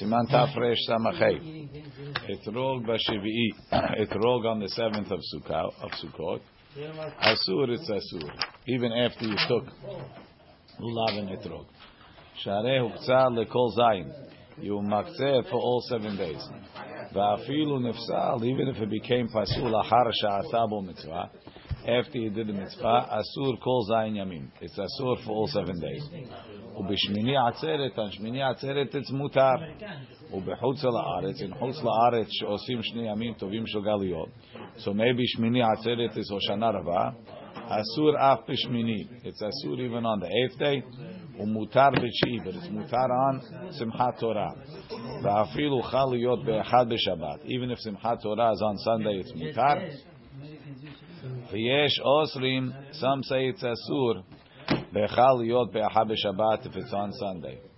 Siman Tafresh Samachay. Etrog. Etrog on the seventh of Sukkot. Of Sukkot. Asur, it's Asur. Even after you took Lulav and Etrog. Shareh Huktzah Lekol Zayin. You makzeh for all seven days. Va'afilu even if it became pasul ahar sha'asabo mitzvah, after you did the mitzvah, asur kol zayin yamim. It's asur for all seven days. ובשמיני עצרת, on שמיני עצרת it's מותר. ובחוץ לארץ, in חוץ לארץ שעושים שני ימים טובים של גלויות. So maybe שמיני עצרת is הושנה רבה. אסור אף בשמיני. It's אסור even on the eighth day. ומותר בתשיעי, but it's מותר on שמחת תורה. ואפילו חל להיות באחד בשבת. Even if שמחת תורה is on Sunday, it's מותר. ויש אוסרים, some say it's אסור. בהיכל להיות באחד בשבת if it's on Sunday.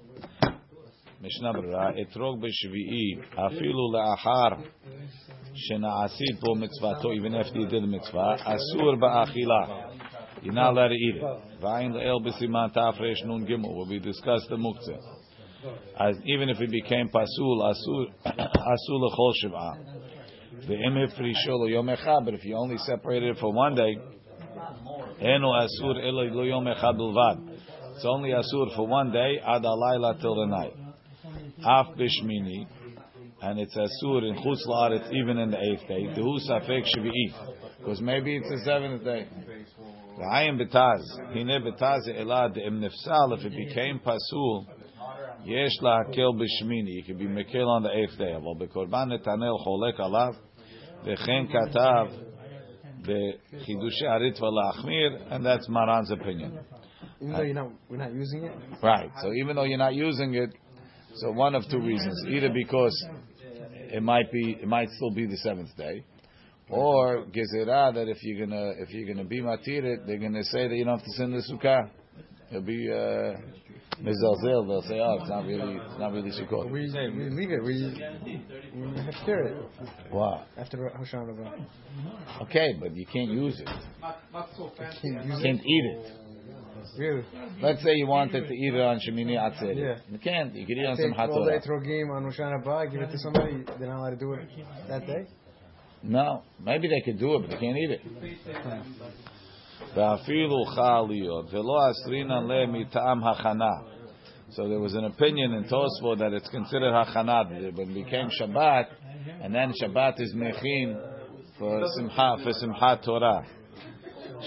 משנה ברורה, אתרוג בשביעי, אפילו לאחר שנעשית בו מצוותו, even after you did the מצווה, אסור באכילה. You're not allowed to eat it. ועין לאל בסימן תרש נון גימל, where we discussed the מוקצה. As even if it became פסול, אסור לכל שבעה. The imifri sholo yom echad. But if you only separated it for one day, eno asur eloi lo yom echad. It's only asur for one day, ad alayla till the night. Af bishmini, and it's asur in chutz la'aretz even in the eighth day. Tehu safek shvi'if, because maybe it's the seventh day. Ra'ayim betaz, hine betaz elad im nifsal. If it became pasul. Yesh lahakel b'shmini. It could be mekel on the eighth day. Well, bekorban netanel cholek alav katav, the Chidush Aritva Lachmir, and that's Maran's opinion. Even though you're not, we're not using it. Right. So even though you're not using it, so one of two reasons: either because it might be, it might still be the seventh day, or gezerah that if you're gonna if you're gonna be matirit, they're gonna say that you don't have to send the sukkah. It'll be uh, mezalzel. They'll say, oh, it's not really, it's not really sukkot. We, we leave it. We we have to clear it Wow. after Hoshana Rabbah. Okay, but you can't use it. Can't use You can't eat it. Really? Let's say you wanted to eat it on Shemini Atzeret. Yeah. You can't. You can eat it on Take some all the Hatorah. etrogim on Hoshana Rabbah, give it to somebody. They're not allowed to do it that day. No, maybe they could do it, but they can't eat it. ואפילו חליות, ולא אסרינן לה מטעם הכנה. So there was an opinion in Tosfot that it's considered hachana that when it became Shabbat, and then Shabbat is mechin for simcha for simchat Torah.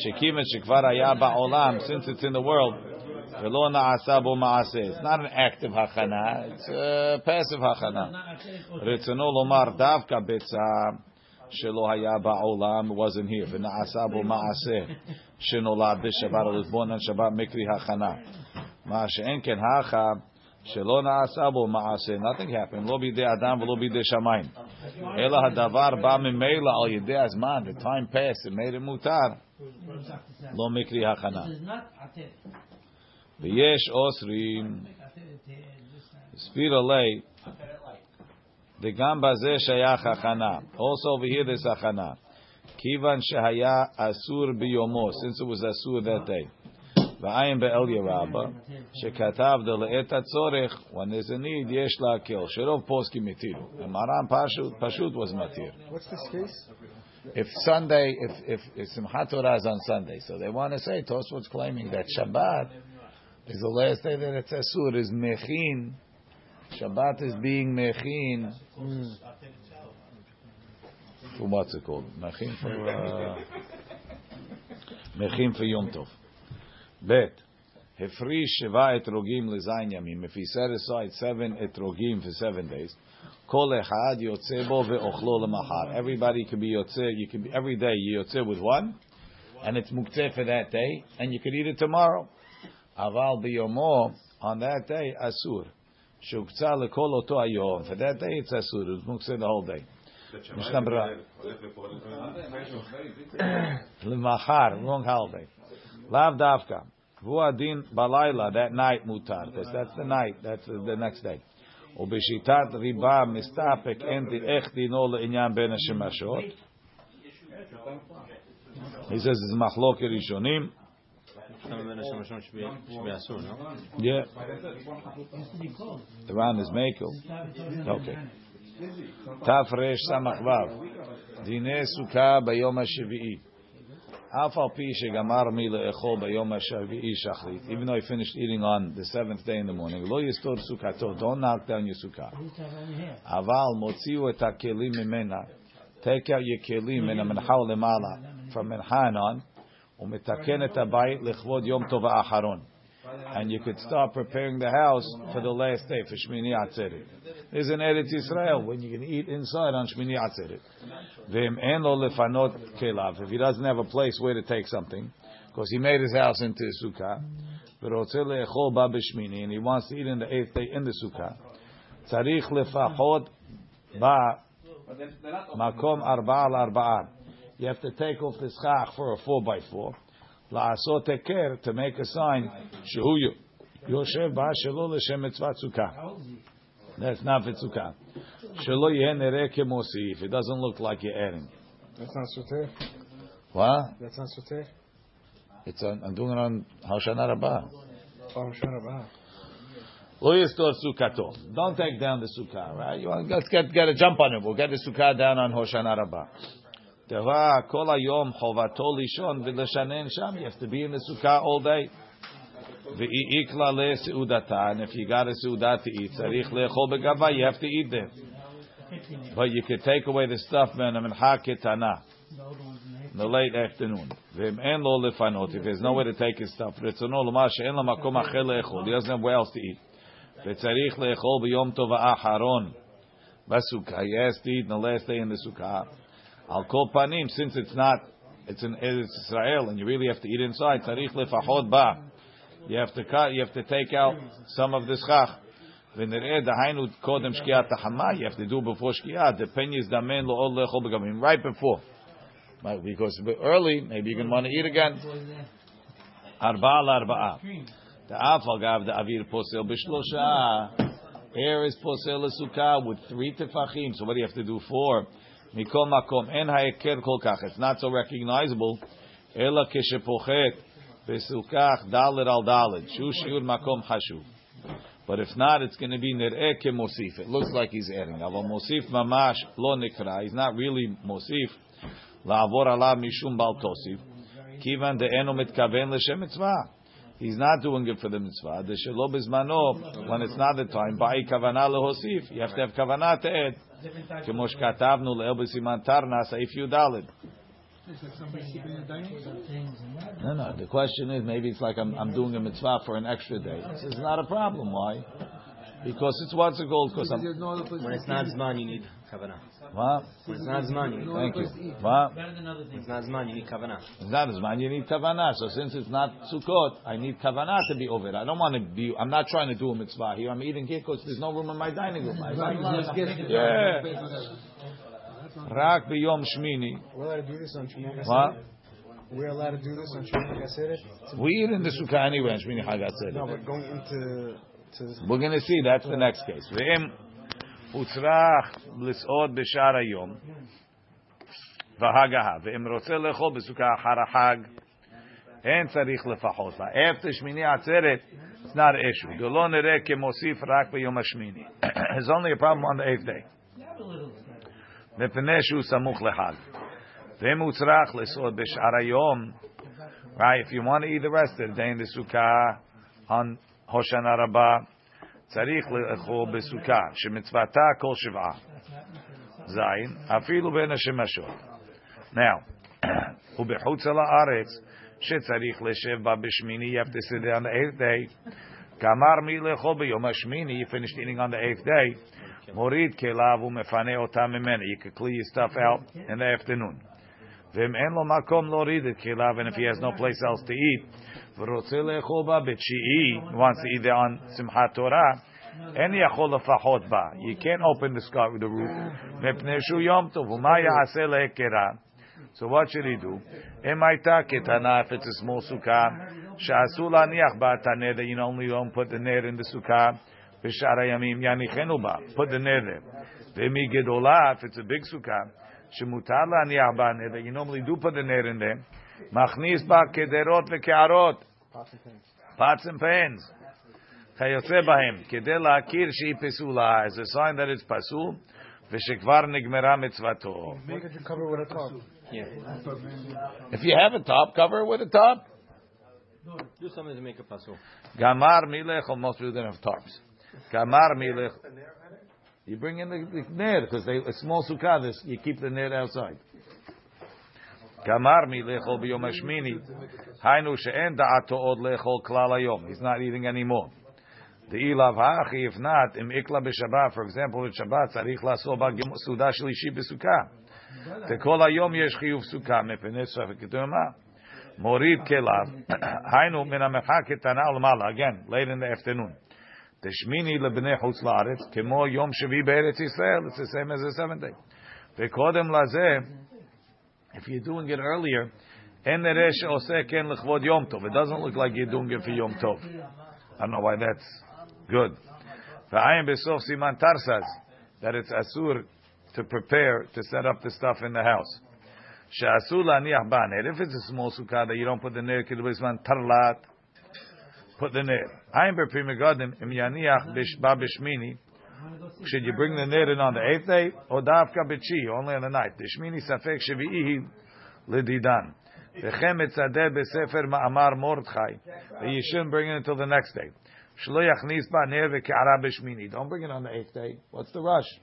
Shekimet shekvar haya ba'olam, since it's in the world, velo na'asa bo ma'aseh. It's not an active hachana; it's a passive hachana. Ritzono lomar davka betza shelo haya ba'olam wasn't here. V'na'asa bo ma'aseh shenolad b'Shabbat. It was born on Shabbat mikri hachana. מה שאין כן הכה שלא נעשה בו מעשה, nothing happened, לא בידי אדם ולא בידי שמיים. אלא הדבר בא ממילא על ידי הזמן, the time passed, it made it מותר, לא מקרי הכנה. ויש אוסרים, ספירה לי, the gambazeh shayach achana. Also over here there's achana. Kivan shehaya asur biyomo. Since it was asur that day. V'ayim be'el yerabba. Shekatav de le'et. When there's a need, yesh la'akil. Sherov poskim mitiru. And Maran Pashut, Pashut was matir. What's this case? If Sunday, if, if, if Simchat Torah is on Sunday, so they want to say, Tosfot's claiming that Shabbat is the last day that it's asur, is mechin. Shabbat is being Mechin, Mm. for what's it called? Mechin for, uh, Mechin for Yom Tov. Bet. Etrogim lezayin yamim. If he set aside seven etrogim for seven days, kol echad yotze bo ve'ochlo lemachar. Everybody can be yotze. You can be every day you yotze with one, and it's muktzeh for that day, and you can eat it tomorrow. Aval biyomo on that day asur. Shuktzah lekol oto ayom. For that day it's asur. It's muktzeh the whole day. Mishnah Berurah. Lemachar, long holiday. Lav davka. Vu adin balayla, that night mutar, because that's the night, that's the, the next day. ובשיטת ריבה מסתפק אין איך דינו לעניין בין השמשות. He says it's מחלוקת ראשונים. Yeah. The round is Mekel. Okay. Tafresh Samach Vav. Dine Sukkah Bayom HaShevi'i. אף על פי שגמר מלאכול ביום השביעי שחרית, even though he finished eating on the seventh day in the morning, לא יסתור סוכתו, don't knock down your סוכה. אבל מוציאו את הכלים ממנה, take out your כלים מן המנחה ולמעלה, from מנחה and on, ומתקן את הבית לכבוד יום טוב האחרון. And you could start preparing the house for the last day, for Shmini Atzeret. There's an Eretz Israel when you can eat inside on Shmini Atzeret. V'im en lo lefanot kelav. If he doesn't have a place where to take something, because he made his house into a sukkah, v'rotze le'echol ba b'shmini, and he wants to eat in the eighth day in the sukkah, tzarich lefachot ba makom arba'a l'arba'a. You have to take off the schach for a four by four. לעשות היכר, to make a sign, שהוא יושב בה שלא לשם מצוות סוכה. That's not for sukkah. שלא יהיה נראה כמוסיף. It doesn't look like you're adding. That's not soter. What? That's not soter. It's on, I'm doing it on Hoshana Rabbah. Oh, I'm sure about. Lo yistor sukkato. Don't take down the sukkah, right? You want, let's get, get a jump on it. We'll get the sukkah down on Hoshana Rabbah. Teva kol hayom chovato lishon v'leshanen sham. You have to be in the sukkah all day. V'ikla le seudata. And if you got a seudah to eat, tzarich le'echol begava, you have to eat there. But you could take away the stuff, man, and mincha ketana. In the late afternoon. V'im lo lefanot. If there's nowhere to take his stuff. Retzono lomar she'en la makom acher le'echol. He doesn't have where else to eat. V'tzarich le'echol b'yom tov ha'acharon. Basukkah. He has to eat in the last day in the sukkah. Al kol panim, since it's not, it's in it's Israel, and you really have to eat inside. Tzarich lefachot ba. You have to cut. You have to take out some of the schach. ונראה דהיינו קודם שקיעת החמה, you have to do before שקיעה, דפן יזדמן לו עוד לאכול בגמים, right before. Right, because a bit early, maybe you're going to want to eat again. ארבעה לארבעה. דאף אגב דאוויר פוסל בשלושה. Air is posel לסוכה with three tefachim, so what do you have to do? Four. It's not so recognizable. But if not, it's going to be nereh ke mosif. It looks like he's adding. Aval mosif. He's not really mosif. La'avor alav mishum bal tosif he's not doing it for the mitzvah. The shalom is when it's not the time. By kavanah lehosif, you have to have kavanah to add. Kemosh katavnu leel b'siman. No, no. The question is maybe it's like I'm, I'm doing a mitzvah for an extra day. This is not a problem. Why? Because it's what's it called? Because when it's not zman, you need kavanah. What? When it's not Zman, you need Thank you. What? When it's not Zman, you need Kavanah. It's not zman. You need kavanah. So since it's not Sukkot, I need kavanah to be over it. I don't want to be. I'm not trying to do a mitzvah here. I'm eating here because there's no room in my dining room. I- yeah. Rak biyom shmini. We're allowed to do this on Shemini What? We're allowed to do this on Shemini Aseret? We eat in the sukkah anyway. on Shmini Chagat No, but going into to We're going to see. That's the next case. Ve'im utzrach lisod b'shar hayom v'hagaha ve'im רוצה לאכול בסוכה אחר החג אין צריך לפחות בה. After Shmini Atzeret, it's not an issue. דלא נראה כמוסיף רק ביום השמיני. There's only a problem on the eighth day. מפני שהוא סמוך לחג. ואם הוא צריך לסעוד בשאר היום, right, if you want to eat the rest of the day in the sukkah on Hoshana Rabbah, צריך לאכול בסוכה, שמצוותה כל שבעה. זין, אפילו בין השמשות. Now, ובחוץ על הארץ, שצריך לשב בה בשמיני, you have to sit there on the eighth day. גמר מלאכול ביום השמיני, you finished eating on the eighth day, מוריד כליו ומפנה אותה ממנה. You could clear your stuff out in the afternoon. V'im en lo makom lo read it and if he has no place else to eat, v'rotzeh le'echol ba b'tshi'i, wants to eat there on Simchat Torah, en yachol lefachot ba. You can't open the scar with the roof. Mepnei shu yom tov, u'ma ya'aseh le'ekera. So what should he do? Emaita ketana, if it's a small sukkah, she'asu la'niach ba'ataneh, that you only don't put the net in the sukkah, v'shara yamim yanichenu ba. Put the net there. V'mi if it's a big sukkah, שמותר להניח בה נר, that you normally do put the נר in there, מכניס בה קדרות וקערות. Pots and pans. pots and pans. Chayotze bahem. Kedei la'akir she'i pesula. As a sign that it's pasul. V'shekvar nigmera mitzvato. What did you cover with a top? Yeah. If you have a top, cover it with a top. Do something to make a pasul. Gamar milech, or most people don't have tops. Gamar milech. You bring in the, the ner, because they, a small sukkah, this, you keep the ner outside. Gamar milechol biyom hashmini. Hainu she'en da'ato od lechol klal hayom. He's not eating anymore. The ilav ha'achi, if not, im ikla b'shabbat, for example, with Shabbat, tzarich laso ba suda shlishi b'sukkah. Tekol hayom yesh chiyuv sukkah, mepene safek ketuma. Morid kelav. Hainu min ha-mecha ketana al-mala. Again, late in the afternoon. Teshmini lebnei chutz la'aretz, kemo yom shavi be'eretz Yisrael. It's the same as the seventh day. Vekodem lazeh, if you're doing it earlier, en nereh she'oseh ken lechvod yom tov. It doesn't look like you're doing it for yom tov. I don't know why that's good. V'ayim besof siman tarsas, that it's asur to prepare to set up the stuff in the house. She'asur la'aniach ba'ner. If it's a small sukkah that you don't put the ner kedubisman tarlat, put the ner. Ayim beprimigadim im yaniach bishba bishmini. Should you bring the ner in on the eighth day or davka b'chi only on the ninth? Bishmini safek shevi'ihi lididan. V'chem etzadeh besefer ma'amar mordechai. That you shouldn't bring it until the next day. Shlo yachnis ba ner v'ke'ara b'shmini. Don't bring it on the eighth day. What's the rush?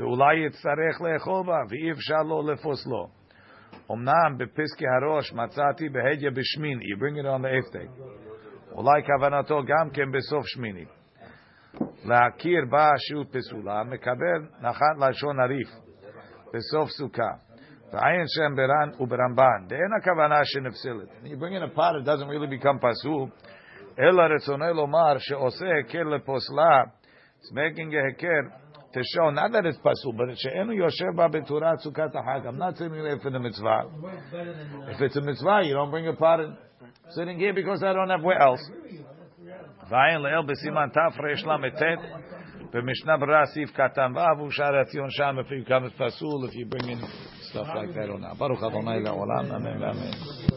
ואולי יצטרך לאכול בה, ואי אפשר לו לפוס לו. אמנם בפסקי הראש מצאתי בהדיה בשמיני, you bring it on the eighth day. אולי כוונתו גם כן בסוף שמיני. להכיר בה שהות פסולה, מקבל נחת לשון הריף, בסוף סוכה. ועין שם ברן וברמב"ן, דאין הכוונה שנפסלת. You bring in a pot, it doesn't really become פסול, אלא רצוני לומר שעושה היכר לפוסלה, it's making a היכר to show not that it's pasul, but she'enu yoshev ba beturat sukkah hag. I'm not saying it for the mitzvah. If it's a mitzvah, you don't bring a pot in, sitting here because I don't have where else. Vayin le'el b'siman taf reish lametet b'mishnah b'ra sif katan vav u'shar atzion sham if you come as pasul, if you bring in stuff like that or not. Baruch Adonai le'olam. Amen. Amen.